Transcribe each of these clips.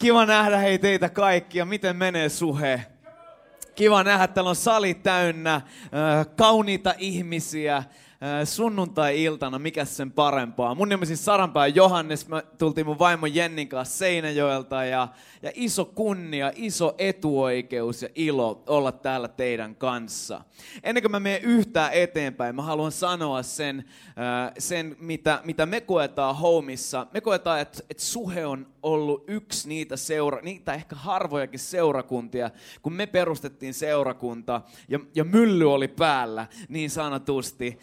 Kiva nähdä hei teitä kaikkia. Miten menee suhe? Kiva nähdä, täällä on sali täynnä kauniita ihmisiä, sunnuntai-iltana, mikä sen parempaa. Mun nimi on siis Saranpää Johannes, me tultiin mun vaimo Jennin kanssa Seinäjoelta ja, ja iso kunnia, iso etuoikeus ja ilo olla täällä teidän kanssa. Ennen kuin mä menen yhtään eteenpäin, mä haluan sanoa sen, sen mitä, mitä me koetaan homissa. Me koetaan, että, että suhe on ollut yksi niitä, seura, niitä ehkä harvojakin seurakuntia, kun me perustettiin seurakunta ja, ja mylly oli päällä niin sanotusti,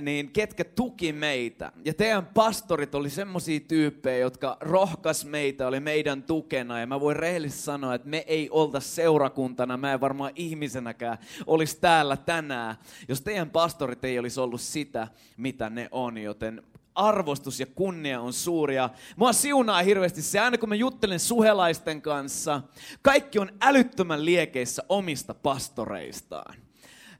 niin ketkä tuki meitä. Ja teidän pastorit oli semmoisia tyyppejä, jotka rohkas meitä, oli meidän tukena. Ja mä voin rehellisesti sanoa, että me ei olta seurakuntana, mä en varmaan ihmisenäkään olisi täällä tänään, jos teidän pastorit ei olisi ollut sitä, mitä ne on. Joten arvostus ja kunnia on suuria. Mua siunaa hirveästi se, aina kun mä juttelen suhelaisten kanssa, kaikki on älyttömän liekeissä omista pastoreistaan.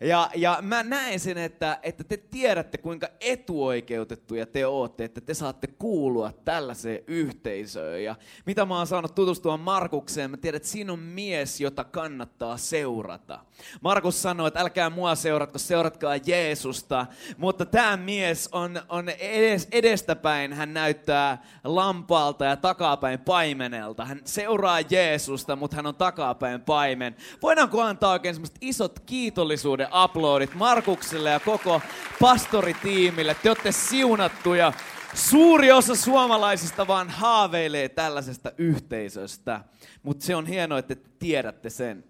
Ja, ja mä näen sen, että, että te tiedätte, kuinka etuoikeutettuja te olette, että te saatte kuulua tällaiseen yhteisöön. Ja mitä mä oon saanut tutustua Markukseen, mä tiedän, että siinä on mies, jota kannattaa seurata. Markus sanoi, että älkää mua seuratko, seuratkaa Jeesusta. Mutta tämä mies on, on edes, edestäpäin, hän näyttää lampaalta ja takapäin paimenelta. Hän seuraa Jeesusta, mutta hän on takapäin paimen. Voidaanko antaa oikein isot kiitollisuuden aplodit Markukselle ja koko pastoritiimille. Te olette siunattuja. Suuri osa suomalaisista vaan haaveilee tällaisesta yhteisöstä. Mutta se on hienoa, että te tiedätte sen.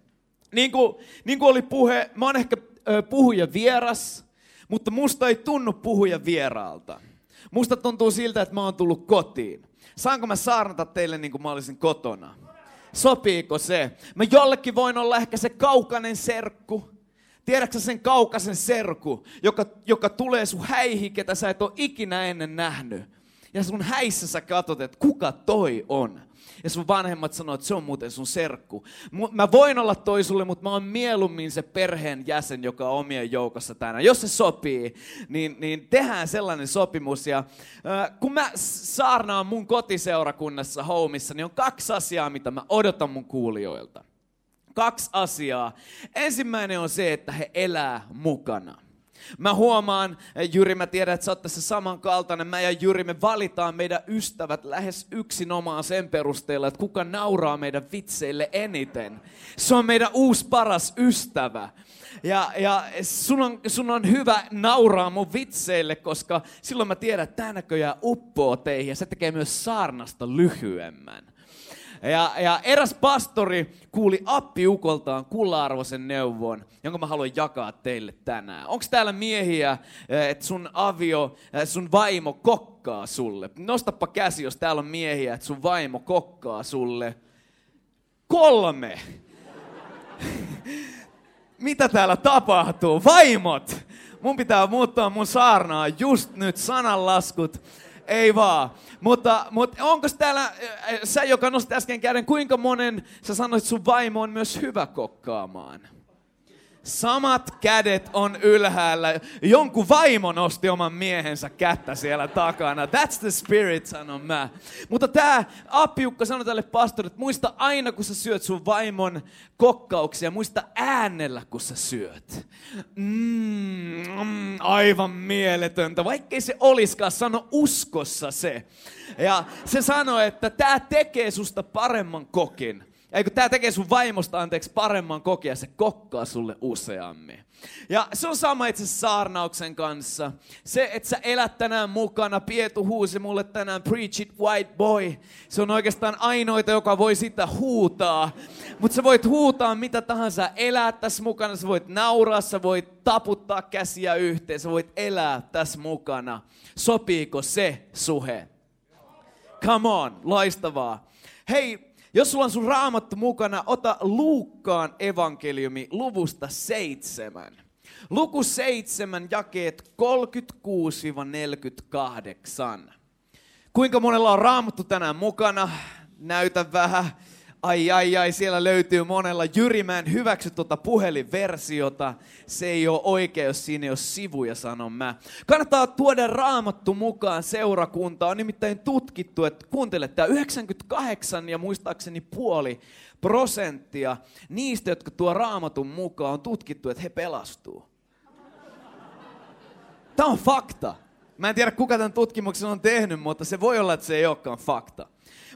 Niin kuin, niin kuin oli puhe, mä oon ehkä puhuja vieras, mutta musta ei tunnu puhuja vieraalta. Musta tuntuu siltä, että mä oon tullut kotiin. Saanko mä saarnata teille niin kuin mä olisin kotona? Sopiiko se? Mä jollekin voin olla ehkä se kaukainen serkku. Tiedätkö sen kaukaisen serku, joka, joka tulee sun häihin, ketä sä et ole ikinä ennen nähnyt. Ja sun häissä sä katsot, että kuka toi on. Ja sun vanhemmat sanoo, että se on muuten sun serkku. Mä voin olla toi sulle, mutta mä oon mieluummin se perheen jäsen, joka on omien joukossa tänään. Jos se sopii, niin, niin tehdään sellainen sopimus. Ja äh, kun mä saarnaan mun kotiseurakunnassa Homeissa, niin on kaksi asiaa, mitä mä odotan mun kuulijoilta kaksi asiaa. Ensimmäinen on se, että he elää mukana. Mä huomaan, Jyri, mä tiedän, että sä oot tässä samankaltainen. Mä ja Jyri, me valitaan meidän ystävät lähes yksinomaan sen perusteella, että kuka nauraa meidän vitseille eniten. Se on meidän uusi paras ystävä. Ja, ja sun, on, sun on hyvä nauraa mun vitseille, koska silloin mä tiedän, että tämä näköjään uppoo teihin ja se tekee myös saarnasta lyhyemmän. Ja, ja eräs pastori kuuli appiukoltaan kulla-arvoisen neuvon, jonka mä haluan jakaa teille tänään. Onko täällä miehiä, eh, että sun avio, eh, sun vaimo kokkaa sulle? Nostappa käsi, jos täällä on miehiä, että sun vaimo kokkaa sulle. Kolme! Mitä täällä tapahtuu? Vaimot! Mun pitää muuttaa mun saarnaa just nyt sananlaskut ei vaan. Mutta, mutta onko täällä, sä joka nosti äsken käden, kuinka monen sä sanoit, sun vaimo on myös hyvä kokkaamaan? Samat kädet on ylhäällä. Jonkun vaimo nosti oman miehensä kättä siellä takana. That's the spirit, sanon mä. Mutta tämä appiukka sanoi tälle pastorille, että muista aina kun sä syöt sun vaimon kokkauksia, muista äänellä kun sä syöt. Mm, mm, aivan mieletöntä. Vaikkei se oliskaan, sano uskossa se. Ja se sanoi, että tämä tekee susta paremman kokin. Eikö tämä tekee sun vaimosta anteeksi paremman kokea, se kokkaa sulle useammin. Ja se on sama itse saarnauksen kanssa. Se, että sä elät tänään mukana, Pietu huusi mulle tänään, preach it white boy. Se on oikeastaan ainoita, joka voi sitä huutaa. Mutta sä voit huutaa mitä tahansa, elää tässä mukana, sä voit nauraa, sä voit taputtaa käsiä yhteen, sä voit elää tässä mukana. Sopiiko se suhe? Come on, loistavaa. Hei, Jos sulla on sun raamattu mukana, ota Luukkaan evankeliumi luvusta seitsemän. Luku seitsemän, jakeet 36-48. Kuinka monella on raamattu tänään mukana? Näytä vähän. Ai ai ai, siellä löytyy monella. Jyri, mä en hyväksy tuota puhelinversiota. Se ei ole oikein, jos siinä ei ole sivuja, sanon mä. Kannattaa tuoda raamattu mukaan seurakuntaan. On nimittäin tutkittu, että kuuntele, tämä 98 ja muistaakseni puoli prosenttia niistä, jotka tuo raamatun mukaan, on tutkittu, että he pelastuu. Tämä on fakta. Mä en tiedä, kuka tämän tutkimuksen on tehnyt, mutta se voi olla, että se ei olekaan fakta.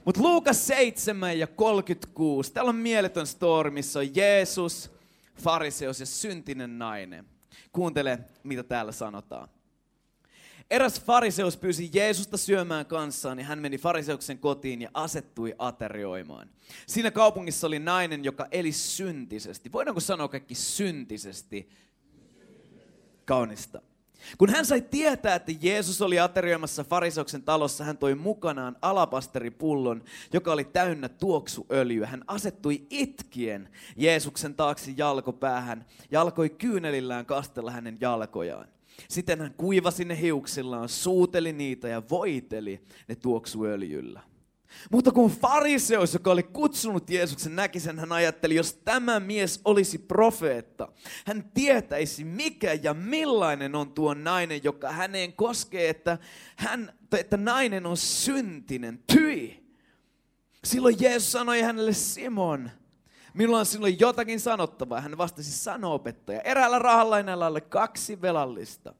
Mutta Luukas 7 ja 36, täällä on mieletön story, missä on Jeesus, fariseus ja syntinen nainen. Kuuntele, mitä täällä sanotaan. Eräs fariseus pyysi Jeesusta syömään kanssaan ja hän meni fariseuksen kotiin ja asettui aterioimaan. Siinä kaupungissa oli nainen, joka eli syntisesti. Voidaanko sanoa kaikki syntisesti? Kaunista. Kun hän sai tietää, että Jeesus oli aterioimassa fariseuksen talossa, hän toi mukanaan alapasteripullon, joka oli täynnä tuoksuöljyä. Hän asettui itkien Jeesuksen taakse jalkopäähän ja alkoi kyynelillään kastella hänen jalkojaan. Sitten hän kuivasi ne hiuksillaan, suuteli niitä ja voiteli ne tuoksuöljyllä. Mutta kun fariseus, joka oli kutsunut Jeesuksen, näki sen, hän ajatteli, jos tämä mies olisi profeetta, hän tietäisi mikä ja millainen on tuo nainen, joka häneen koskee, että, hän, että nainen on syntinen, tyi. Silloin Jeesus sanoi hänelle, Simon, minulla on sinulle jotakin sanottavaa. Hän vastasi, sano opettaja. Eräällä rahalainalla oli kaksi velallista.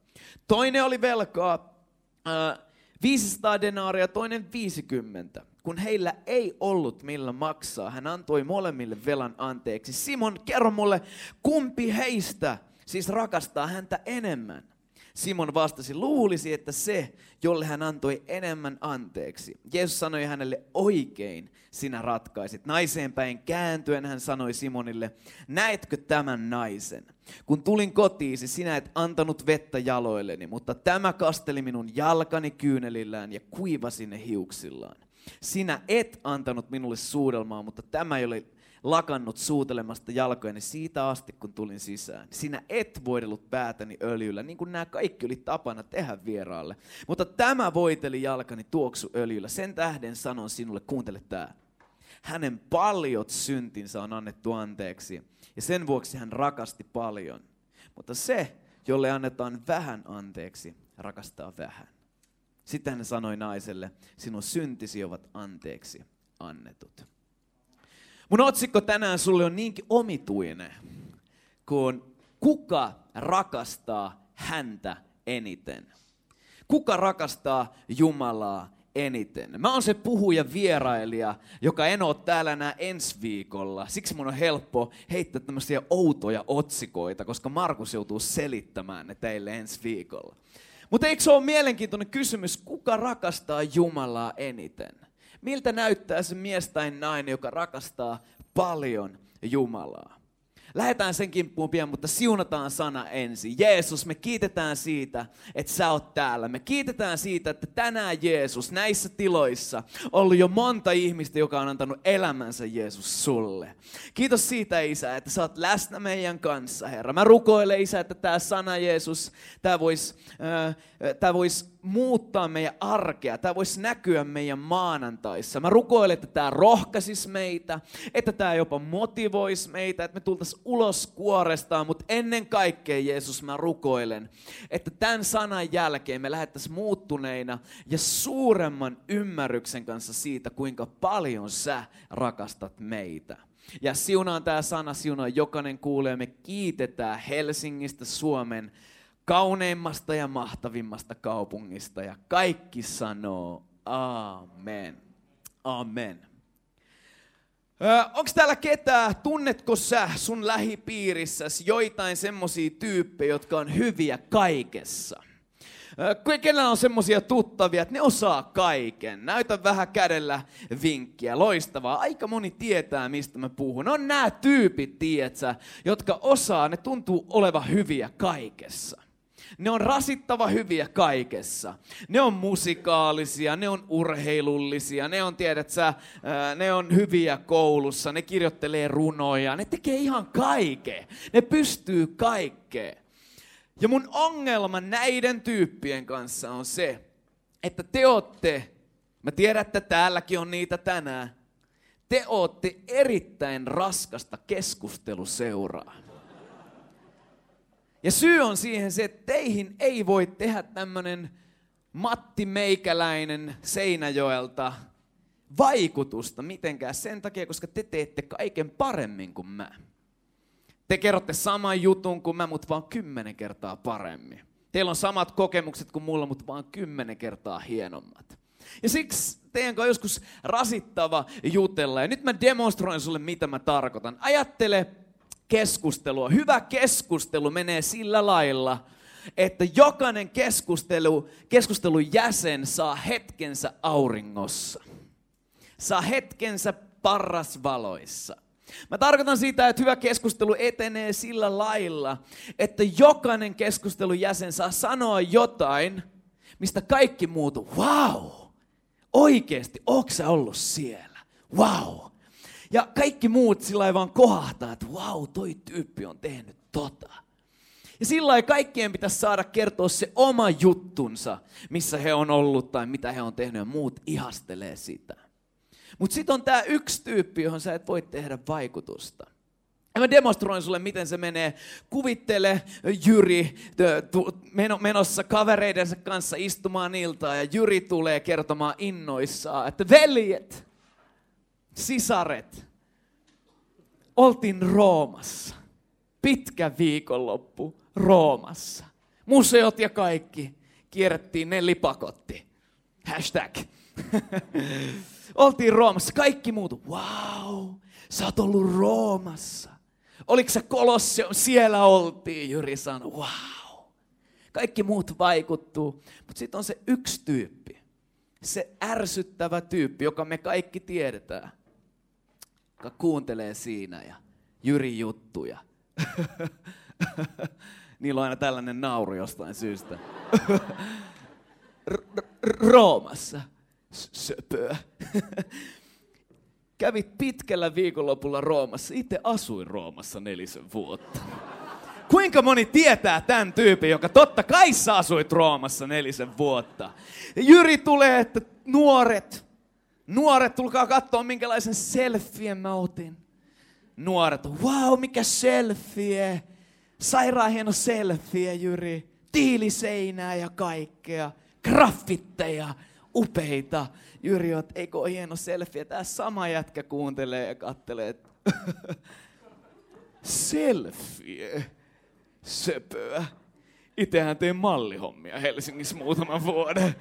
Toinen oli velkaa äh, 500 denaaria, toinen 50 kun heillä ei ollut millä maksaa, hän antoi molemmille velan anteeksi. Simon, kerro mulle, kumpi heistä siis rakastaa häntä enemmän? Simon vastasi, luulisi, että se, jolle hän antoi enemmän anteeksi. Jeesus sanoi hänelle, oikein sinä ratkaisit. Naiseen päin kääntyen hän sanoi Simonille, näetkö tämän naisen? Kun tulin kotiisi, sinä et antanut vettä jaloilleni, mutta tämä kasteli minun jalkani kyynelillään ja kuivasi ne hiuksillaan. Sinä et antanut minulle suudelmaa, mutta tämä ei ole lakannut suutelemasta jalkojani siitä asti, kun tulin sisään. Sinä et voidellut päätäni öljyllä, niin kuin nämä kaikki oli tapana tehdä vieraalle. Mutta tämä voiteli jalkani tuoksu öljyllä. Sen tähden sanon sinulle, kuuntele tämä. Hänen paljot syntinsä on annettu anteeksi, ja sen vuoksi hän rakasti paljon. Mutta se, jolle annetaan vähän anteeksi, rakastaa vähän. Sitten hän sanoi naiselle, sinun syntisi ovat anteeksi annetut. Mun otsikko tänään sulle on niinkin omituinen, kun kuka rakastaa häntä eniten? Kuka rakastaa Jumalaa eniten? Mä oon se puhuja vierailija, joka en oo täällä enää ensi viikolla. Siksi mun on helppo heittää tämmöisiä outoja otsikoita, koska Markus joutuu selittämään ne teille ensi viikolla. Mutta eikö se ole mielenkiintoinen kysymys, kuka rakastaa Jumalaa eniten? Miltä näyttää se mies tai nainen, joka rakastaa paljon Jumalaa? Lähetään sen kimppuun pian, mutta siunataan sana ensin. Jeesus, me kiitetään siitä, että sä oot täällä. Me kiitetään siitä, että tänään Jeesus näissä tiloissa on ollut jo monta ihmistä, joka on antanut elämänsä Jeesus sulle. Kiitos siitä, Isä, että sä oot läsnä meidän kanssa, Herra. Mä rukoilen, Isä, että tämä sana Jeesus, tämä voisi äh, vois muuttaa meidän arkea. Tämä voisi näkyä meidän maanantaissa. Mä rukoilen, että tämä rohkaisis meitä, että tämä jopa motivoisi meitä, että me tultaisiin ulos kuorestaan, mutta ennen kaikkea Jeesus mä rukoilen, että tämän sanan jälkeen me lähettäisiin muuttuneina ja suuremman ymmärryksen kanssa siitä, kuinka paljon sä rakastat meitä. Ja siunaan tämä sana, siunaan jokainen kuulee, me kiitetään Helsingistä Suomen kauneimmasta ja mahtavimmasta kaupungista. Ja kaikki sanoo amen. Amen. Onko täällä ketään, tunnetko sä sun lähipiirissäsi joitain semmosia tyyppejä, jotka on hyviä kaikessa? Kenellä on semmosia tuttavia, että ne osaa kaiken. Näytä vähän kädellä vinkkiä. Loistavaa. Aika moni tietää, mistä mä puhun. On nämä tyypit, tietsä, jotka osaa, ne tuntuu olevan hyviä kaikessa. Ne on rasittava hyviä kaikessa. Ne on musikaalisia, ne on urheilullisia, ne on, tiedät sä, ne on hyviä koulussa, ne kirjoittelee runoja, ne tekee ihan kaiken. Ne pystyy kaikkeen. Ja mun ongelma näiden tyyppien kanssa on se, että te ootte, mä tiedän, että täälläkin on niitä tänään, te ootte erittäin raskasta keskusteluseuraa. Ja syy on siihen se, että teihin ei voi tehdä tämmönen Matti Meikäläinen Seinäjoelta vaikutusta mitenkään sen takia, koska te teette kaiken paremmin kuin mä. Te kerrotte saman jutun kuin mä, mutta vaan kymmenen kertaa paremmin. Teillä on samat kokemukset kuin mulla, mutta vaan kymmenen kertaa hienommat. Ja siksi teidän on joskus rasittava jutella. Ja nyt mä demonstroin sulle, mitä mä tarkoitan. Ajattele keskustelua. Hyvä keskustelu menee sillä lailla, että jokainen keskustelu, keskustelun jäsen saa hetkensä auringossa. Saa hetkensä parrasvaloissa. Mä tarkoitan sitä, että hyvä keskustelu etenee sillä lailla, että jokainen keskustelun jäsen saa sanoa jotain, mistä kaikki muut, wow, oikeasti, onko sä ollut siellä? Wow. Ja kaikki muut sillä vaan kohahtaa, että wow, toi tyyppi on tehnyt tota. Ja sillä kaikkien pitäisi saada kertoa se oma juttunsa, missä he on ollut tai mitä he on tehnyt ja muut ihastelee sitä. Mutta sitten on tämä yksi tyyppi, johon sä et voi tehdä vaikutusta. Ja mä demonstroin sulle, miten se menee. Kuvittele Jyri menossa kavereidensa kanssa istumaan iltaa ja Jyri tulee kertomaan innoissaan, että veljet, sisaret, oltiin Roomassa. Pitkä viikonloppu Roomassa. Museot ja kaikki. Kierrettiin ne lipakotti. Hashtag. oltiin Roomassa. Kaikki muut. Wow, sä oot ollut Roomassa. Oliko se Kolosseum? Siellä oltiin, Jyri sanoi. Wow. Kaikki muut vaikuttuu. Mutta sitten on se yksi tyyppi. Se ärsyttävä tyyppi, joka me kaikki tiedetään joka kuuntelee siinä ja Jyri juttuja. Niillä on aina tällainen nauru jostain syystä. Roomassa. Söpöä. Kävit pitkällä viikonlopulla Roomassa. Itse asuin Roomassa nelisen vuotta. Kuinka moni tietää tämän tyypin, joka totta kai sä asuit Roomassa nelisen vuotta? Jyri tulee, että nuoret, Nuoret, tulkaa katsoa minkälaisen selfien mä otin. Nuoret, wow, mikä selfie. Sairaan hieno selfie, Jyri. Tiiliseinää ja kaikkea. Graffitteja, upeita. Jyri, oot, eikö ole hieno selfie? Tää sama jätkä kuuntelee ja kattelee. selfie? Söpöä. Itsehän tein mallihommia Helsingissä muutaman vuoden.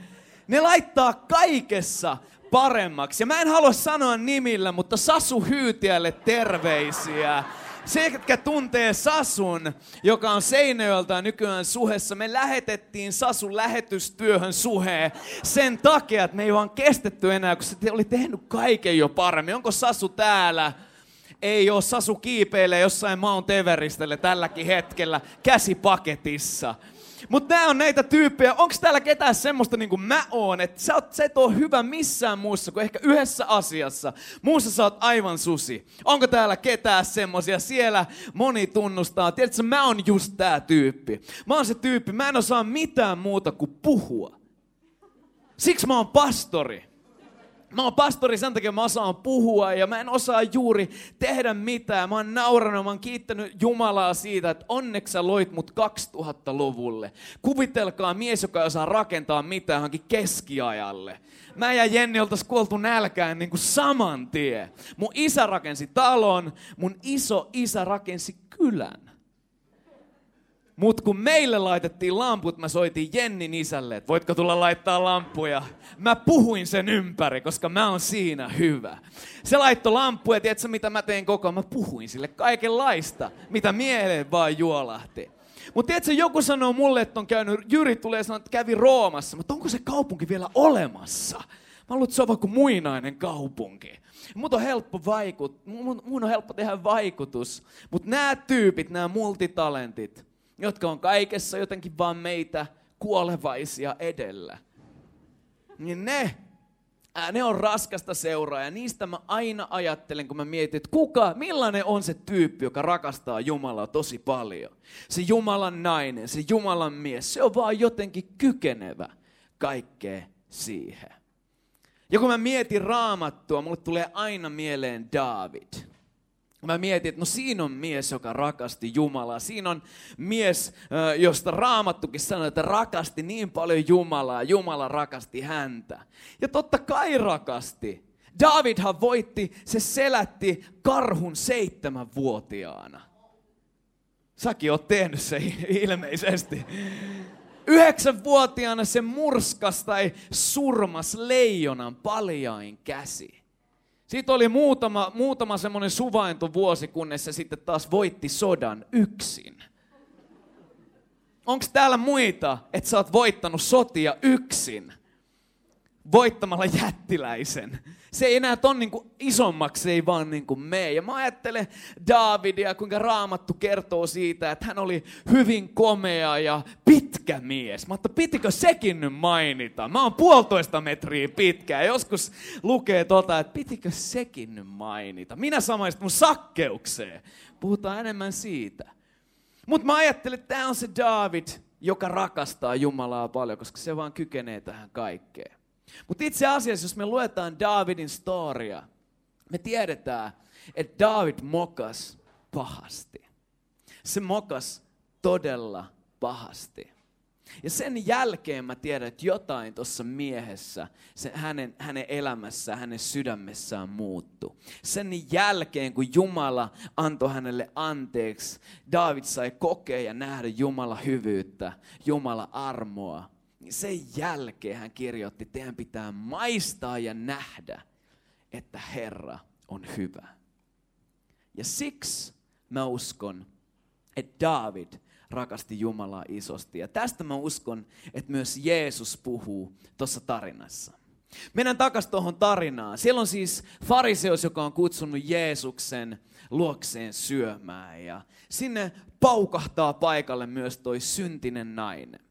Ne laittaa kaikessa paremmaksi. Ja mä en halua sanoa nimillä, mutta Sasu Hyytiälle terveisiä. Se, jotka tuntee Sasun, joka on Seinäjoelta nykyään Suhessa, me lähetettiin Sasun lähetystyöhön Suheen sen takia, että me ei vaan kestetty enää, kun se oli tehnyt kaiken jo paremmin. Onko Sasu täällä? Ei ole Sasu kiipeilee jossain Mount Everistelle tälläkin hetkellä käsipaketissa. Mutta nämä on näitä tyyppejä. Onko täällä ketään semmoista niin kuin mä oon, että sä, oot, sä et ole hyvä missään muussa kuin ehkä yhdessä asiassa. Muussa sä oot aivan susi. Onko täällä ketään semmoisia? Siellä moni tunnustaa. Tiedätkö, mä oon just tää tyyppi. Mä oon se tyyppi, mä en osaa mitään muuta kuin puhua. Siksi mä oon pastori. Mä oon pastori sen takia, mä osaan puhua ja mä en osaa juuri tehdä mitään. Mä oon nauranut, mä oon kiittänyt Jumalaa siitä, että onneksi sä loit mut 2000-luvulle. Kuvitelkaa mies, joka ei osaa rakentaa mitään johonkin keskiajalle. Mä ja Jenni oltais kuoltu nälkään niin kuin saman tien. Mun isä rakensi talon, mun iso isä rakensi kylän. Mut kun meille laitettiin lamput, mä soitin Jennin isälle, että voitko tulla laittaa lampuja. Mä puhuin sen ympäri, koska mä oon siinä hyvä. Se laittoi lampuja, tiedätkö mitä mä tein koko ajan? Mä puhuin sille kaikenlaista, mitä mieleen vaan juolahti. Mutta tiedätkö, joku sanoo mulle, että on käynyt, Jyri tulee sanoa, että kävi Roomassa, mutta onko se kaupunki vielä olemassa? Mä luulen, se on muinainen kaupunki. Mun on helppo vaikut, mun, mun on helppo tehdä vaikutus. Mutta nämä tyypit, nämä multitalentit, jotka on kaikessa jotenkin vaan meitä kuolevaisia edellä. Niin ne, ää, ne on raskasta seuraa ja niistä mä aina ajattelen, kun mä mietin, että kuka, millainen on se tyyppi, joka rakastaa Jumalaa tosi paljon. Se Jumalan nainen, se Jumalan mies, se on vaan jotenkin kykenevä kaikkea siihen. Ja kun mä mietin raamattua, mulle tulee aina mieleen David. Mä mietin, että no siinä on mies, joka rakasti Jumalaa. Siinä on mies, josta Raamattukin sanoi, että rakasti niin paljon Jumalaa. Jumala rakasti häntä. Ja totta kai rakasti. Davidhan voitti, se selätti karhun seitsemänvuotiaana. Säkin oot tehnyt se ilmeisesti. Yhdeksänvuotiaana se murskas tai surmas leijonan paljain käsi. Siitä oli muutama, muutama semmoinen suvainto vuosi, kunnes se sitten taas voitti sodan yksin. Onko täällä muita, että sä oot voittanut sotia yksin? Voittamalla jättiläisen. Se ei enää ton niin kuin isommaksi, ei vaan niin kuin me. Ja mä ajattelen Davidia, kuinka raamattu kertoo siitä, että hän oli hyvin komea ja pitkä mies. Mutta pitikö sekin nyt mainita? Mä oon puolitoista metriä pitkä ja joskus lukee tota, että pitikö sekin nyt mainita? Minä samaistun sakkeukseen. Puhutaan enemmän siitä. Mutta mä ajattelen, että tämä on se David, joka rakastaa Jumalaa paljon, koska se vaan kykenee tähän kaikkeen. Mutta itse asiassa, jos me luetaan Davidin storia, me tiedetään, että David mokas pahasti. Se mokas todella pahasti. Ja sen jälkeen mä tiedän, että jotain tuossa miehessä, se hänen, hänen elämässään, hänen sydämessään muuttu. Sen jälkeen, kun Jumala antoi hänelle anteeksi, David sai kokea ja nähdä Jumala hyvyyttä, Jumala armoa niin sen jälkeen hän kirjoitti, teidän pitää maistaa ja nähdä, että Herra on hyvä. Ja siksi mä uskon, että David rakasti Jumalaa isosti. Ja tästä mä uskon, että myös Jeesus puhuu tuossa tarinassa. Mennään takaisin tuohon tarinaan. Siellä on siis fariseus, joka on kutsunut Jeesuksen luokseen syömään. Ja sinne paukahtaa paikalle myös toi syntinen nainen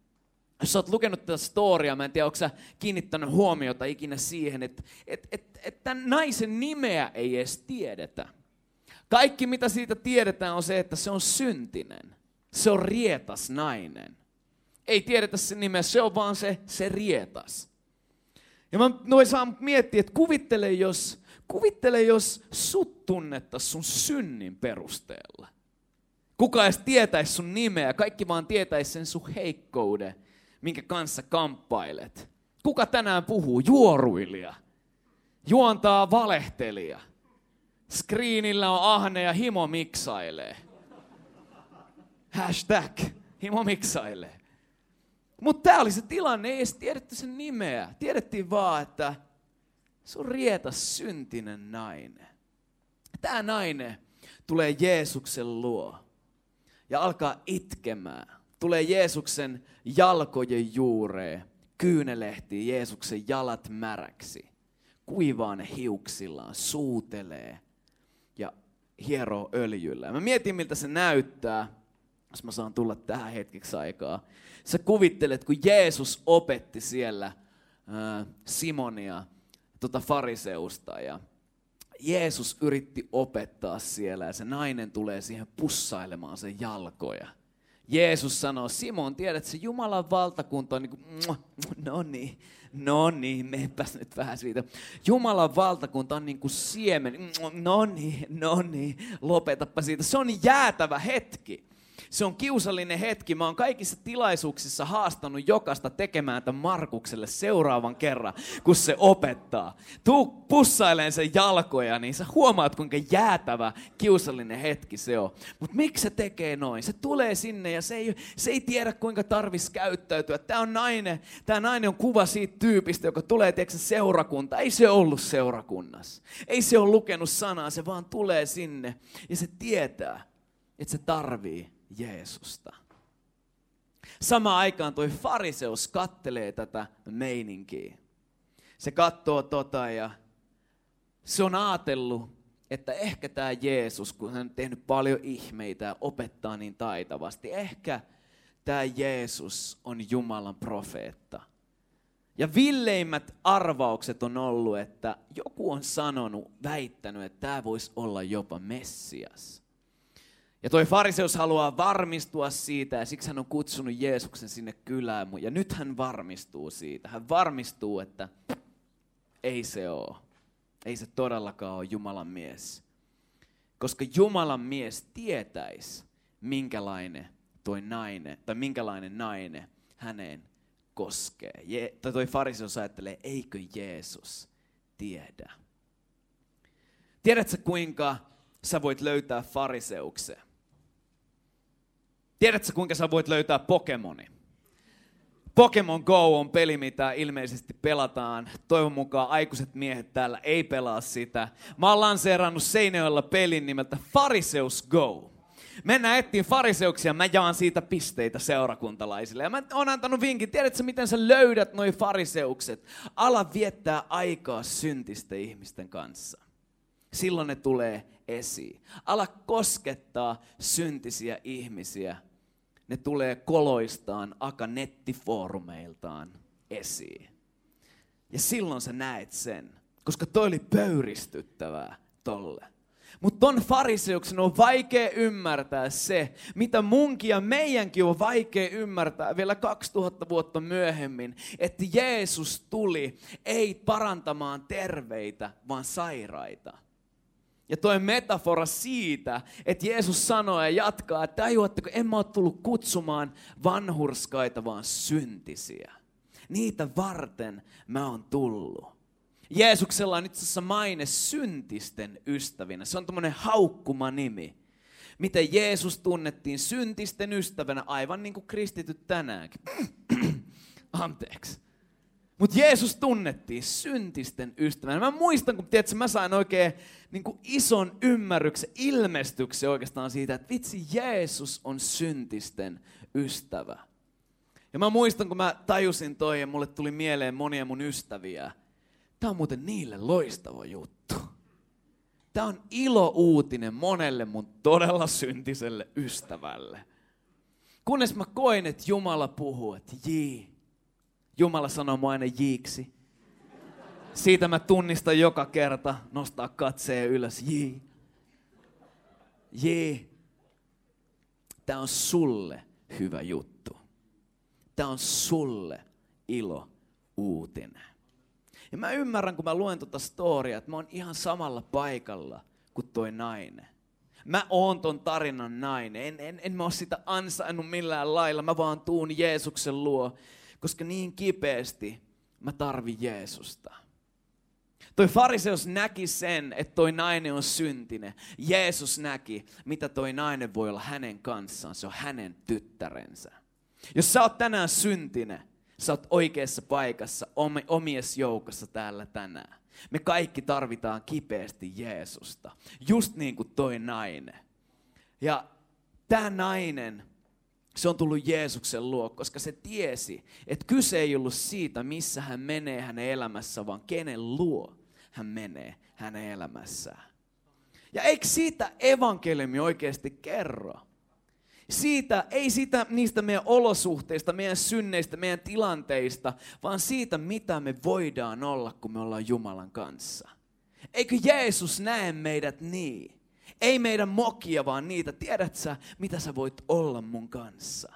jos oot lukenut tätä storia, mä en tiedä, onko sä kiinnittänyt huomiota ikinä siihen, että et, et, et tämän naisen nimeä ei edes tiedetä. Kaikki mitä siitä tiedetään on se, että se on syntinen. Se on rietas nainen. Ei tiedetä sen nimeä, se on vaan se, se rietas. Ja mä noin saan miettiä, että kuvittele jos, kuvittele jos sut tunnettaisiin sun synnin perusteella. Kuka edes tietäisi sun nimeä, kaikki vaan tietäisi sen sun heikkouden minkä kanssa kamppailet. Kuka tänään puhuu? Juoruilija. Juontaa valehtelija. Screenillä on ahne ja himo miksailee. Hashtag himo miksailee. Mutta tämä oli se tilanne, ei edes tiedetty sen nimeä. Tiedettiin vaan, että se on rietas syntinen nainen. Tämä nainen tulee Jeesuksen luo ja alkaa itkemään tulee Jeesuksen jalkojen juureen, kyynelehtii Jeesuksen jalat märäksi, kuivaa ne hiuksillaan, suutelee ja hieroo öljyllä. mä mietin, miltä se näyttää, jos mä saan tulla tähän hetkeksi aikaa. Sä kuvittelet, kun Jeesus opetti siellä äh, Simonia, tota fariseusta, ja Jeesus yritti opettaa siellä, ja se nainen tulee siihen pussailemaan sen jalkoja. Jeesus sanoo, Simon, tiedät, se Jumalan valtakunta on niin kuin, no niin, no niin, meepäs nyt vähän siitä. Jumalan valtakunta on niin kuin siemen, no niin, no niin, lopetapa siitä. Se on jäätävä hetki. Se on kiusallinen hetki. Mä oon kaikissa tilaisuuksissa haastanut jokasta tekemään tämän Markukselle seuraavan kerran, kun se opettaa. Tuu pussaileen sen jalkoja, niin sä huomaat, kuinka jäätävä, kiusallinen hetki se on. Mutta miksi se tekee noin? Se tulee sinne ja se ei, se ei tiedä, kuinka tarvis käyttäytyä. Tämä on nainen, tämä nainen on kuva siitä tyypistä, joka tulee, tiedätkö, seurakunta. Ei se ollut seurakunnassa. Ei se ole lukenut sanaa, se vaan tulee sinne ja se tietää, että se tarvii Jeesusta. Samaan aikaan toi fariseus kattelee tätä meininkiä. Se katsoo tota ja se on ajatellut, että ehkä tämä Jeesus, kun hän on tehnyt paljon ihmeitä ja opettaa niin taitavasti, ehkä tämä Jeesus on Jumalan profeetta. Ja villeimmät arvaukset on ollut, että joku on sanonut, väittänyt, että tämä voisi olla jopa Messias. Ja toi fariseus haluaa varmistua siitä ja siksi hän on kutsunut Jeesuksen sinne kylään. Ja nyt hän varmistuu siitä. Hän varmistuu, että ei se ole. Ei se todellakaan ole Jumalan mies. Koska Jumalan mies tietäisi, minkälainen toi nainen, tai minkälainen nainen häneen koskee. Je, tai toi fariseus ajattelee, eikö Jeesus tiedä? Tiedätkö kuinka sä voit löytää fariseuksen? Tiedätkö kuinka sä voit löytää Pokemoni? Pokemon Go on peli, mitä ilmeisesti pelataan. Toivon mukaan aikuiset miehet täällä ei pelaa sitä. Mä oon lanseerannut Seinäjoella pelin nimeltä Fariseus Go. Mennään ettiin fariseuksia, mä jaan siitä pisteitä seurakuntalaisille. Ja mä oon antanut vinkin, tiedätkö miten sä löydät noi fariseukset? Ala viettää aikaa syntisten ihmisten kanssa. Silloin ne tulee esiin. Ala koskettaa syntisiä ihmisiä ne tulee koloistaan, aka nettifoorumeiltaan esiin. Ja silloin sä näet sen, koska toi oli pöyristyttävää tolle. Mutta ton fariseuksen on vaikea ymmärtää se, mitä munkin ja meidänkin on vaikea ymmärtää vielä 2000 vuotta myöhemmin, että Jeesus tuli ei parantamaan terveitä, vaan sairaita. Ja toi metafora siitä, että Jeesus sanoo ja jatkaa, että tajuatteko, en mä ole tullut kutsumaan vanhurskaita, vaan syntisiä. Niitä varten mä oon tullut. Jeesuksella on itse asiassa maine syntisten ystävinä. Se on tämmöinen haukkuma nimi. Miten Jeesus tunnettiin syntisten ystävänä, aivan niin kuin kristityt tänäänkin. Anteeksi. Mutta Jeesus tunnettiin syntisten ystävänä. Mä muistan, kun tiedätkö, mä sain oikein niin kuin ison ymmärryksen, ilmestyksen oikeastaan siitä, että vitsi, Jeesus on syntisten ystävä. Ja mä muistan, kun mä tajusin toi ja mulle tuli mieleen monia mun ystäviä. Tämä on muuten niille loistava juttu. Tämä on ilo uutinen monelle mun todella syntiselle ystävälle. Kunnes mä koin, että Jumala puhuu, että jii, Jumala sanoo mua aina jiiksi. Siitä mä tunnistan joka kerta, nostaa katseen ylös. Jee. Jee. Tämä on sulle hyvä juttu. Tämä on sulle ilo uutinen. Ja mä ymmärrän, kun mä luen tuota storia, että mä oon ihan samalla paikalla kuin toi nainen. Mä oon ton tarinan nainen. En, en, en mä oo sitä ansainnut millään lailla. Mä vaan tuun Jeesuksen luo koska niin kipeästi mä tarvin Jeesusta. Toi fariseus näki sen, että toi nainen on syntinen. Jeesus näki, mitä toi nainen voi olla hänen kanssaan. Se on hänen tyttärensä. Jos sä oot tänään syntinen, sä oot oikeassa paikassa, omies joukossa täällä tänään. Me kaikki tarvitaan kipeästi Jeesusta. Just niin kuin toi nainen. Ja tämä nainen se on tullut Jeesuksen luo, koska se tiesi, että kyse ei ollut siitä, missä hän menee hänen elämässä, vaan kenen luo hän menee hänen elämässään. Ja eikö siitä evankeliumi oikeasti kerro? Siitä, ei siitä niistä meidän olosuhteista, meidän synneistä, meidän tilanteista, vaan siitä, mitä me voidaan olla, kun me ollaan Jumalan kanssa. Eikö Jeesus näe meidät niin? Ei meidän mokia, vaan niitä. Tiedät sä, mitä sä voit olla mun kanssa?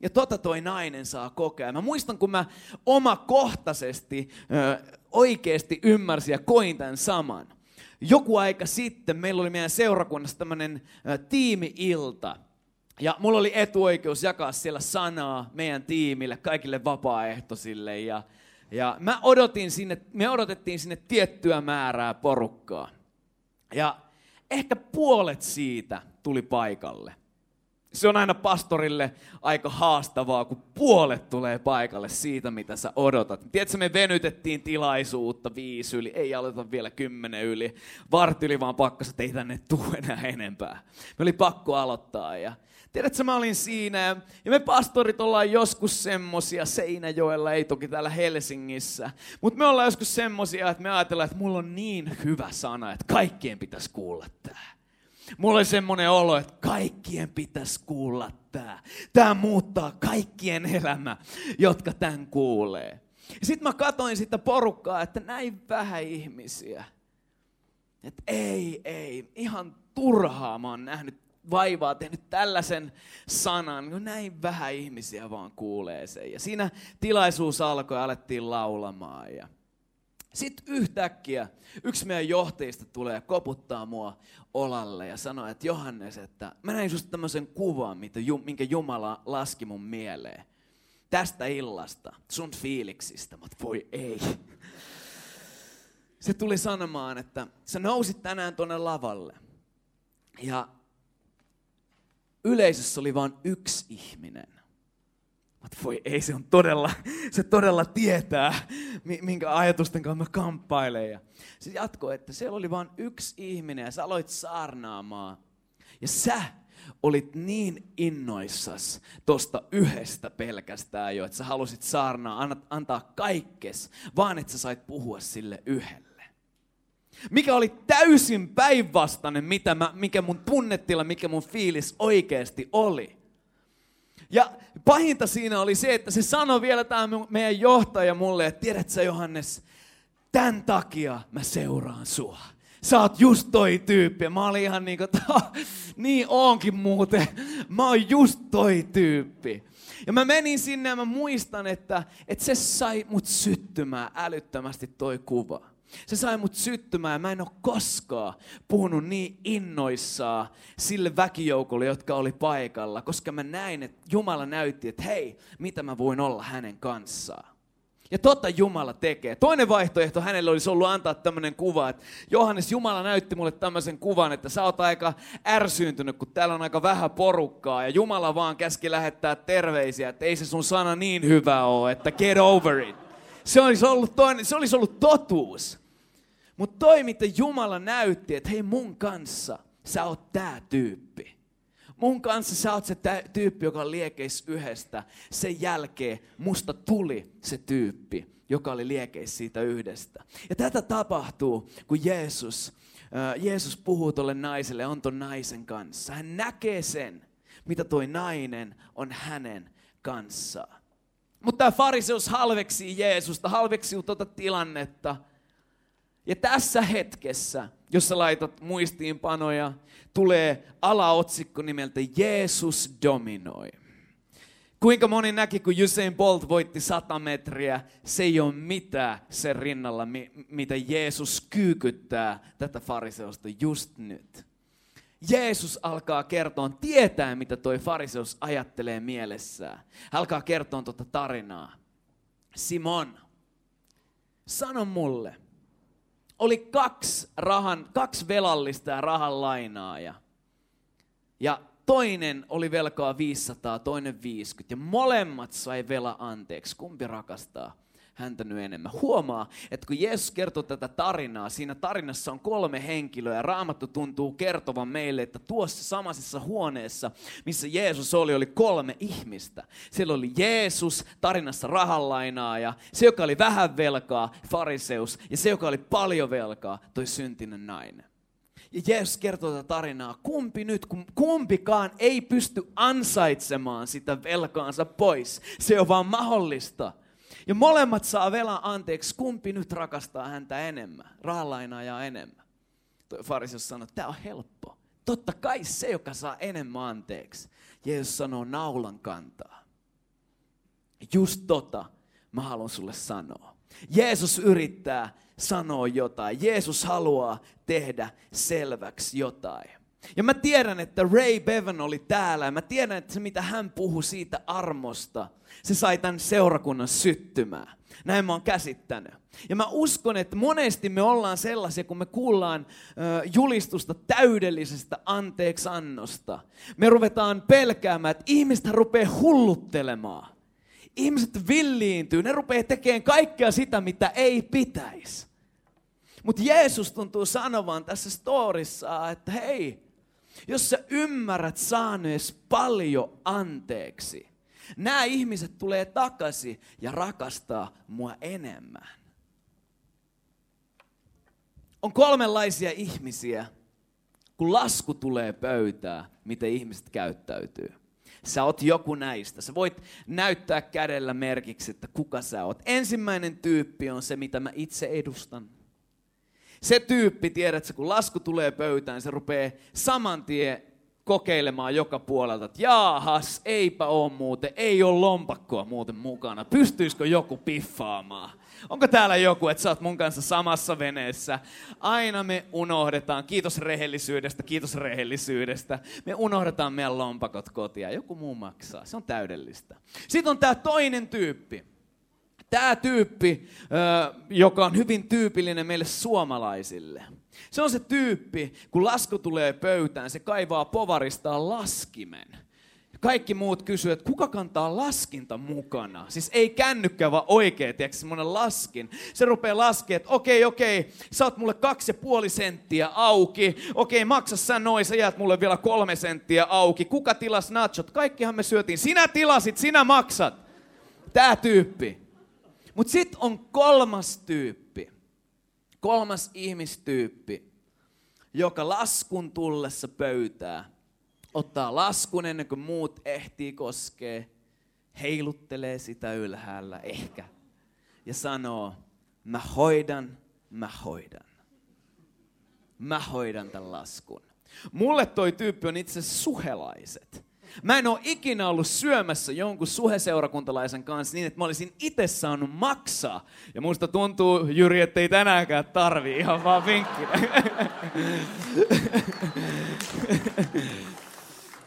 Ja tota toi nainen saa kokea. Mä muistan, kun mä omakohtaisesti ö, oikeasti ymmärsin ja koin tämän saman. Joku aika sitten meillä oli meidän seurakunnassa tämmöinen tiimi-ilta. Ja mulla oli etuoikeus jakaa siellä sanaa meidän tiimille, kaikille vapaaehtoisille. Ja, ja mä odotin sinne, me odotettiin sinne tiettyä määrää porukkaa. Ja ehkä puolet siitä tuli paikalle. Se on aina pastorille aika haastavaa, kun puolet tulee paikalle siitä, mitä sä odotat. Tiedätkö, me venytettiin tilaisuutta viisi yli, ei aloita vielä kymmenen yli. Vartti yli vaan pakkas, että ei tänne tule enää enempää. Me oli pakko aloittaa ja Tiedätkö, mä olin siinä ja me pastorit ollaan joskus semmosia Seinäjoella, ei toki täällä Helsingissä, mutta me ollaan joskus semmosia, että me ajatellaan, että mulla on niin hyvä sana, että kaikkien pitäisi kuulla tää. Mulla oli semmoinen olo, että kaikkien pitäisi kuulla tämä. Tämä muuttaa kaikkien elämä, jotka tämän kuulee. Sitten mä katoin sitä porukkaa, että näin vähän ihmisiä. Että ei, ei, ihan turhaa mä oon nähnyt vaivaa, tehnyt tällaisen sanan, kun näin vähän ihmisiä vaan kuulee sen. Ja siinä tilaisuus alkoi ja alettiin laulamaan. Ja sitten yhtäkkiä yksi meidän johtajista tulee koputtaa mua olalle ja sanoo, että Johannes, että mä näin susta tämmöisen kuvan, minkä Jumala laski mun mieleen. Tästä illasta, sun fiiliksistä, mutta voi ei. Se tuli sanomaan, että sä nousit tänään tuonne lavalle. Ja yleisössä oli vain yksi ihminen. Mutta voi ei, se on todella, se todella tietää, minkä ajatusten kanssa mä kamppailen. Ja se jatkoi, että siellä oli vain yksi ihminen ja sä aloit saarnaamaan. Ja sä olit niin innoissas tosta yhdestä pelkästään jo, että sä halusit saarnaa, antaa kaikkes, vaan että sä sait puhua sille yhdelle. Mikä oli täysin päinvastainen, mitä mä, mikä mun tunnetila, mikä mun fiilis oikeasti oli. Ja pahinta siinä oli se, että se sanoi vielä tämä meidän johtaja mulle, että tiedät sä Johannes, tämän takia mä seuraan sua. Sä oot just toi tyyppi. Mä olin ihan niin kuin, niin onkin muuten. Mä oon just toi tyyppi. Ja mä menin sinne ja mä muistan, että, että se sai mut syttymään älyttömästi toi kuva. Se sai mut syttymään. Mä en ole koskaan puhunut niin innoissaan sille väkijoukolle, jotka oli paikalla, koska mä näin, että Jumala näytti, että hei, mitä mä voin olla hänen kanssaan. Ja totta Jumala tekee. Toinen vaihtoehto hänelle olisi ollut antaa tämmöinen kuva, että Johannes, Jumala näytti mulle tämmöisen kuvan, että sä oot aika ärsyyntynyt, kun täällä on aika vähän porukkaa. Ja Jumala vaan käski lähettää terveisiä, että ei se sun sana niin hyvä ole, että get over it. Se olisi ollut, toinen, se olisi ollut totuus. Mutta toi, mitä Jumala näytti, että hei mun kanssa sä oot tää tyyppi. Mun kanssa sä oot se tyyppi, joka liekeis yhdestä. Sen jälkeen musta tuli se tyyppi, joka oli liekeis siitä yhdestä. Ja tätä tapahtuu, kun Jeesus, äh, Jeesus puhuu tolle naiselle, on ton naisen kanssa. Hän näkee sen, mitä toi nainen on hänen kanssaan. Mutta tämä fariseus halveksii Jeesusta, halveksii tuota tilannetta – ja tässä hetkessä, jos sä laitat muistiinpanoja, tulee alaotsikko nimeltä Jeesus dominoi. Kuinka moni näki, kun Usain Bolt voitti 100 metriä, se ei ole mitään sen rinnalla, mitä Jeesus kyykyttää tätä fariseusta just nyt. Jeesus alkaa kertoa, tietää mitä toi fariseus ajattelee mielessään. Hän alkaa kertoa tuota tarinaa. Simon, sano mulle, oli kaksi, rahan, kaksi velallista ja rahan lainaaja. Ja toinen oli velkaa 500, toinen 50. Ja molemmat sai vela anteeksi. Kumpi rakastaa häntä nyt enemmän. Huomaa, että kun Jeesus kertoo tätä tarinaa, siinä tarinassa on kolme henkilöä ja Raamattu tuntuu kertovan meille, että tuossa samaisessa huoneessa, missä Jeesus oli, oli kolme ihmistä. Siellä oli Jeesus, tarinassa rahanlainaaja, se joka oli vähän velkaa, fariseus, ja se joka oli paljon velkaa, toi syntinen nainen. Ja Jeesus kertoo tätä tarinaa, kumpi nyt, kumpikaan ei pysty ansaitsemaan sitä velkaansa pois. Se on vaan mahdollista. Ja molemmat saa velan anteeksi, kumpi nyt rakastaa häntä enemmän, rahalainaa enemmän. Fariseus sanoi, tämä on helppo. Totta kai se, joka saa enemmän anteeksi. Jeesus sanoo naulan kantaa. Just tota mä haluan sulle sanoa. Jeesus yrittää sanoa jotain. Jeesus haluaa tehdä selväksi jotain. Ja mä tiedän, että Ray Bevan oli täällä ja mä tiedän, että se mitä hän puhui siitä armosta, se sai tämän seurakunnan syttymään. Näin mä oon käsittänyt. Ja mä uskon, että monesti me ollaan sellaisia, kun me kuullaan julistusta täydellisestä anteeksannosta. Me ruvetaan pelkäämään, että ihmistä rupeaa hulluttelemaan. Ihmiset villiintyy, ne rupeaa tekemään kaikkea sitä, mitä ei pitäisi. Mutta Jeesus tuntuu sanovan tässä storissa, että hei, jos sä ymmärrät saanees paljon anteeksi, nämä ihmiset tulee takaisin ja rakastaa mua enemmän. On kolmenlaisia ihmisiä, kun lasku tulee pöytään, miten ihmiset käyttäytyy. Sä oot joku näistä. Sä voit näyttää kädellä merkiksi, että kuka sä oot. Ensimmäinen tyyppi on se, mitä mä itse edustan. Se tyyppi, tiedätkö, kun lasku tulee pöytään, se rupeaa saman tien kokeilemaan joka puolelta, että jaahas, eipä oo muuten, ei ole lompakkoa muuten mukana. Pystyisikö joku piffaamaan? Onko täällä joku, että sä oot mun kanssa samassa veneessä? Aina me unohdetaan, kiitos rehellisyydestä, kiitos rehellisyydestä. Me unohdetaan meidän lompakot kotia, joku muu maksaa, se on täydellistä. Sitten on tämä toinen tyyppi. Tämä tyyppi, joka on hyvin tyypillinen meille suomalaisille. Se on se tyyppi, kun lasku tulee pöytään, se kaivaa povaristaan laskimen. Kaikki muut kysyvät, että kuka kantaa laskinta mukana? Siis ei kännykkä, vaan oikein, tiedätkö, semmoinen laskin. Se rupeaa laskemaan, että okei, okei, sä oot mulle kaksi ja puoli senttiä auki. Okei, maksa sä noin, sä jäät mulle vielä kolme senttiä auki. Kuka tilas nachot? Kaikkihan me syötiin. Sinä tilasit, sinä maksat. Tää tyyppi. Mutta sitten on kolmas tyyppi, kolmas ihmistyyppi, joka laskun tullessa pöytää, ottaa laskun ennen kuin muut ehtii koskee, heiluttelee sitä ylhäällä ehkä ja sanoo, mä hoidan, mä hoidan. Mä hoidan tämän laskun. Mulle toi tyyppi on itse suhelaiset. Mä en ole ikinä ollut syömässä jonkun suheseurakuntalaisen kanssa niin, että mä olisin itse saanut maksaa. Ja musta tuntuu, Jyri, ettei tänäänkään tarvi ihan vaan vinkkinä.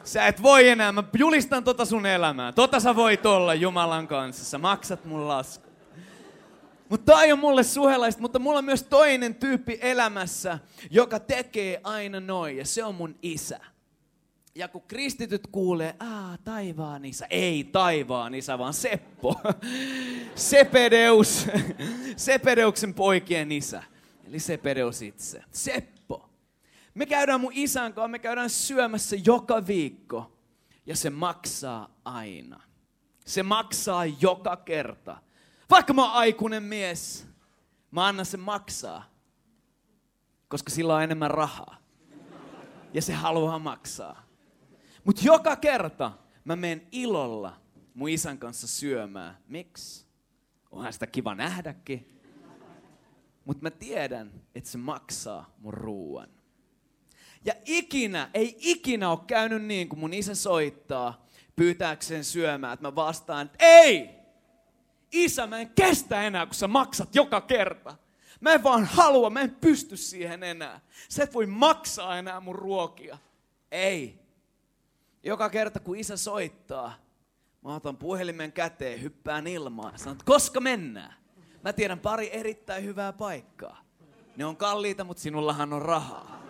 Sä et voi enää, mä julistan tota sun elämää. Tota sä voit olla Jumalan kanssa, sä maksat mun lasku. Mutta toi on mulle suhelaista, mutta mulla on myös toinen tyyppi elämässä, joka tekee aina noin, ja se on mun isä. Ja kun kristityt kuulee, aa, taivaan isä, ei taivaan isä, vaan Seppo. Sepedeus, Sepedeuksen poikien isä. Eli Sepedeus itse. Seppo. Me käydään mun isän kanssa, me käydään syömässä joka viikko. Ja se maksaa aina. Se maksaa joka kerta. Vaikka mä oon aikuinen mies, mä annan sen maksaa. Koska sillä on enemmän rahaa. Ja se haluaa maksaa. Mutta joka kerta mä menen ilolla mun isän kanssa syömään. Miksi? Onhan sitä kiva nähdäkin. Mutta mä tiedän, että se maksaa mun ruuan. Ja ikinä, ei ikinä ole käynyt niin, kun mun isä soittaa pyytääkseen syömään, että mä vastaan, että ei! Isä, mä en kestä enää, kun sä maksat joka kerta. Mä en vaan halua, mä en pysty siihen enää. Sä et voi maksaa enää mun ruokia. Ei. Joka kerta kun isä soittaa, mä otan puhelimen käteen, hyppään ilmaan. Sanon, että koska mennään? Mä tiedän pari erittäin hyvää paikkaa. Ne on kalliita, mutta sinullahan on rahaa.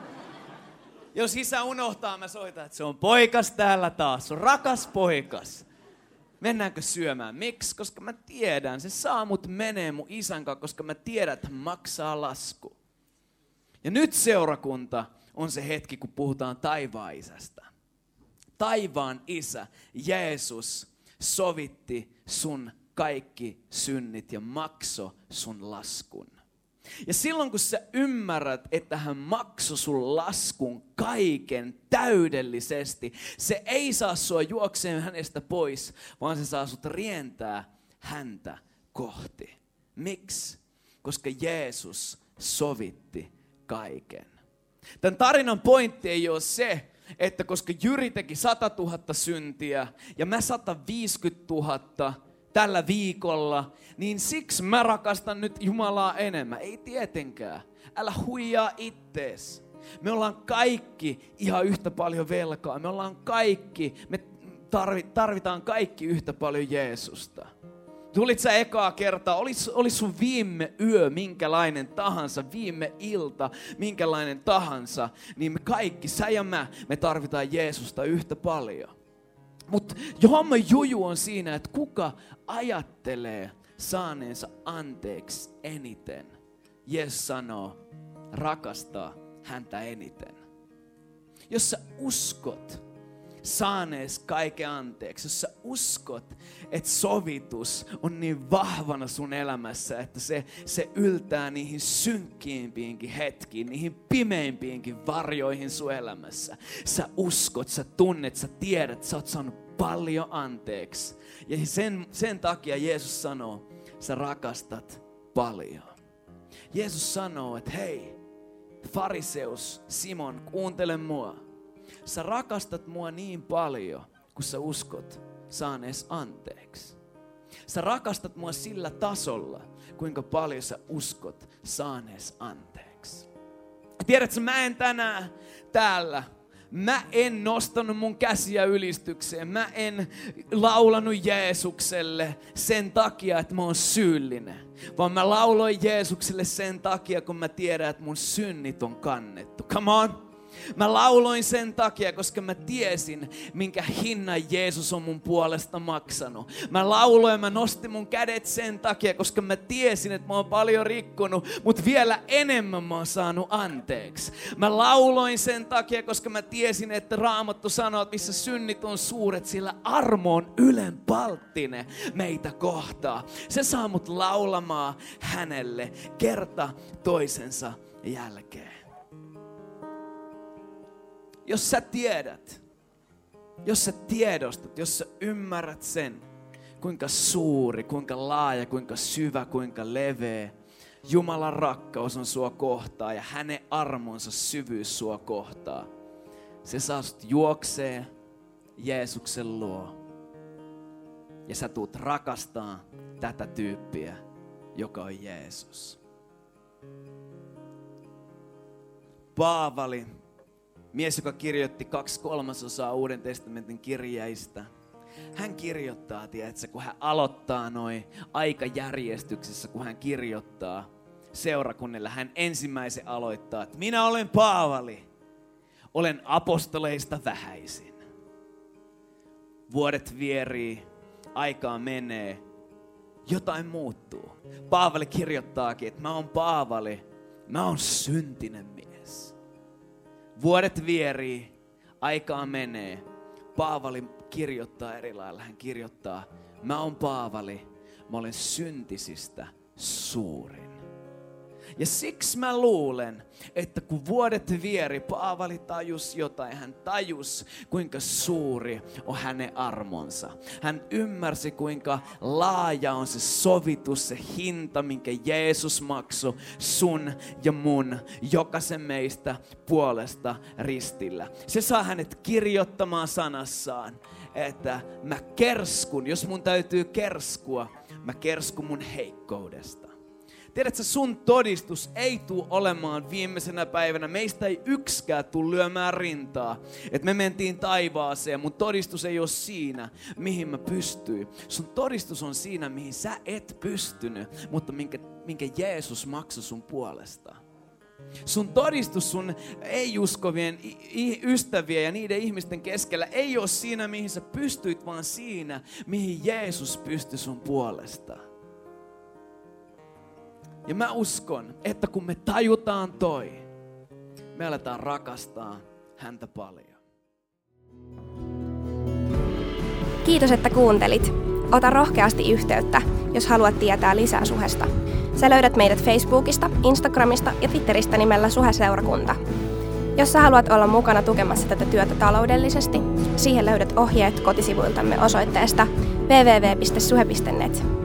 Jos isä unohtaa, mä soitan, että se on poikas täällä taas. On rakas poikas. Mennäänkö syömään? Miksi? Koska mä tiedän, se saa mut menee mun isän kanssa, koska mä tiedän, että maksaa lasku. Ja nyt seurakunta on se hetki, kun puhutaan taivaan isästä taivaan isä, Jeesus, sovitti sun kaikki synnit ja makso sun laskun. Ja silloin kun sä ymmärrät, että hän maksoi sun laskun kaiken täydellisesti, se ei saa sua juokseen hänestä pois, vaan se saa sut rientää häntä kohti. Miksi? Koska Jeesus sovitti kaiken. Tämän tarinan pointti ei ole se, että koska Jyri teki 100 000 syntiä ja mä 150 000 tällä viikolla, niin siksi mä rakastan nyt Jumalaa enemmän. Ei tietenkään. Älä huijaa ittees. Me ollaan kaikki ihan yhtä paljon velkaa. Me ollaan kaikki, me tarvitaan kaikki yhtä paljon Jeesusta. Tulit sä ekaa kertaa, olis, olis sun viime yö minkälainen tahansa, viime ilta minkälainen tahansa, niin me kaikki, sä ja mä, me tarvitaan Jeesusta yhtä paljon. Mutta homma juju on siinä, että kuka ajattelee saaneensa anteeksi eniten. Jeesus sanoo, rakastaa häntä eniten. Jos sä uskot, saanees kaiken anteeksi, jos sä uskot, että sovitus on niin vahvana sun elämässä, että se, se yltää niihin synkkiimpiinkin hetkiin, niihin pimeimpiinkin varjoihin sun elämässä. Sä uskot, sä tunnet, sä tiedät, sä oot saanut paljon anteeksi. Ja sen, sen takia Jeesus sanoo, sä rakastat paljon. Jeesus sanoo, että hei, fariseus, Simon, kuuntele mua. Sä rakastat mua niin paljon, kun sä uskot saanees anteeksi. Sä rakastat mua sillä tasolla, kuinka paljon sä uskot saanees anteeksi. Tiedätkö, mä en tänään täällä Mä en nostanut mun käsiä ylistykseen. Mä en laulanut Jeesukselle sen takia, että mä oon syyllinen. Vaan mä lauloin Jeesukselle sen takia, kun mä tiedän, että mun synnit on kannettu. Come on! Mä lauloin sen takia, koska mä tiesin, minkä hinnan Jeesus on mun puolesta maksanut. Mä lauloin, mä nostin mun kädet sen takia, koska mä tiesin, että mä oon paljon rikkonut, mutta vielä enemmän mä oon saanut anteeksi. Mä lauloin sen takia, koska mä tiesin, että Raamattu sanoo, että missä synnit on suuret, sillä armo on ylenpalttinen meitä kohtaa. Se saa mut laulamaan hänelle kerta toisensa jälkeen jos sä tiedät, jos sä tiedostat, jos sä ymmärrät sen, kuinka suuri, kuinka laaja, kuinka syvä, kuinka leveä Jumalan rakkaus on sua kohtaa ja hänen armonsa syvyys sua kohtaa. Se saa sut juoksee Jeesuksen luo. Ja sä tuut rakastaa tätä tyyppiä, joka on Jeesus. Paavali mies, joka kirjoitti kaksi kolmasosaa Uuden testamentin kirjeistä. Hän kirjoittaa, tiedätkö, kun hän aloittaa noin aikajärjestyksessä, kun hän kirjoittaa seurakunnille, hän ensimmäisen aloittaa, että minä olen Paavali, olen apostoleista vähäisin. Vuodet vierii, aikaa menee, jotain muuttuu. Paavali kirjoittaakin, että mä oon Paavali, mä oon syntinen Vuodet vierii, aikaa menee. Paavali kirjoittaa eri lailla. Hän kirjoittaa, mä oon Paavali, mä olen syntisistä suurin. Ja siksi mä luulen, että kun vuodet vieri, Paavali tajus jotain. Hän tajus, kuinka suuri on hänen armonsa. Hän ymmärsi, kuinka laaja on se sovitus, se hinta, minkä Jeesus maksoi sun ja mun, jokaisen meistä puolesta ristillä. Se saa hänet kirjoittamaan sanassaan, että mä kerskun, jos mun täytyy kerskua, mä kerskun mun heikkoudesta. Tiedätkö, sun todistus ei tule olemaan viimeisenä päivänä. Meistä ei yksikään tule lyömään rintaa. Että me mentiin taivaaseen. Mun todistus ei ole siinä, mihin mä pystyin. Sun todistus on siinä, mihin sä et pystynyt, mutta minkä, minkä Jeesus maksoi sun puolesta. Sun todistus sun ei-uskovien ystävien ja niiden ihmisten keskellä ei ole siinä, mihin sä pystyit, vaan siinä, mihin Jeesus pystyi sun puolesta. Ja mä uskon, että kun me tajutaan toi, me aletaan rakastaa häntä paljon. Kiitos, että kuuntelit. Ota rohkeasti yhteyttä, jos haluat tietää lisää suhesta. Sä löydät meidät Facebookista, Instagramista ja Twitteristä nimellä Suheseurakunta. Jos sä haluat olla mukana tukemassa tätä työtä taloudellisesti, siihen löydät ohjeet kotisivuiltamme osoitteesta www.suhe.net.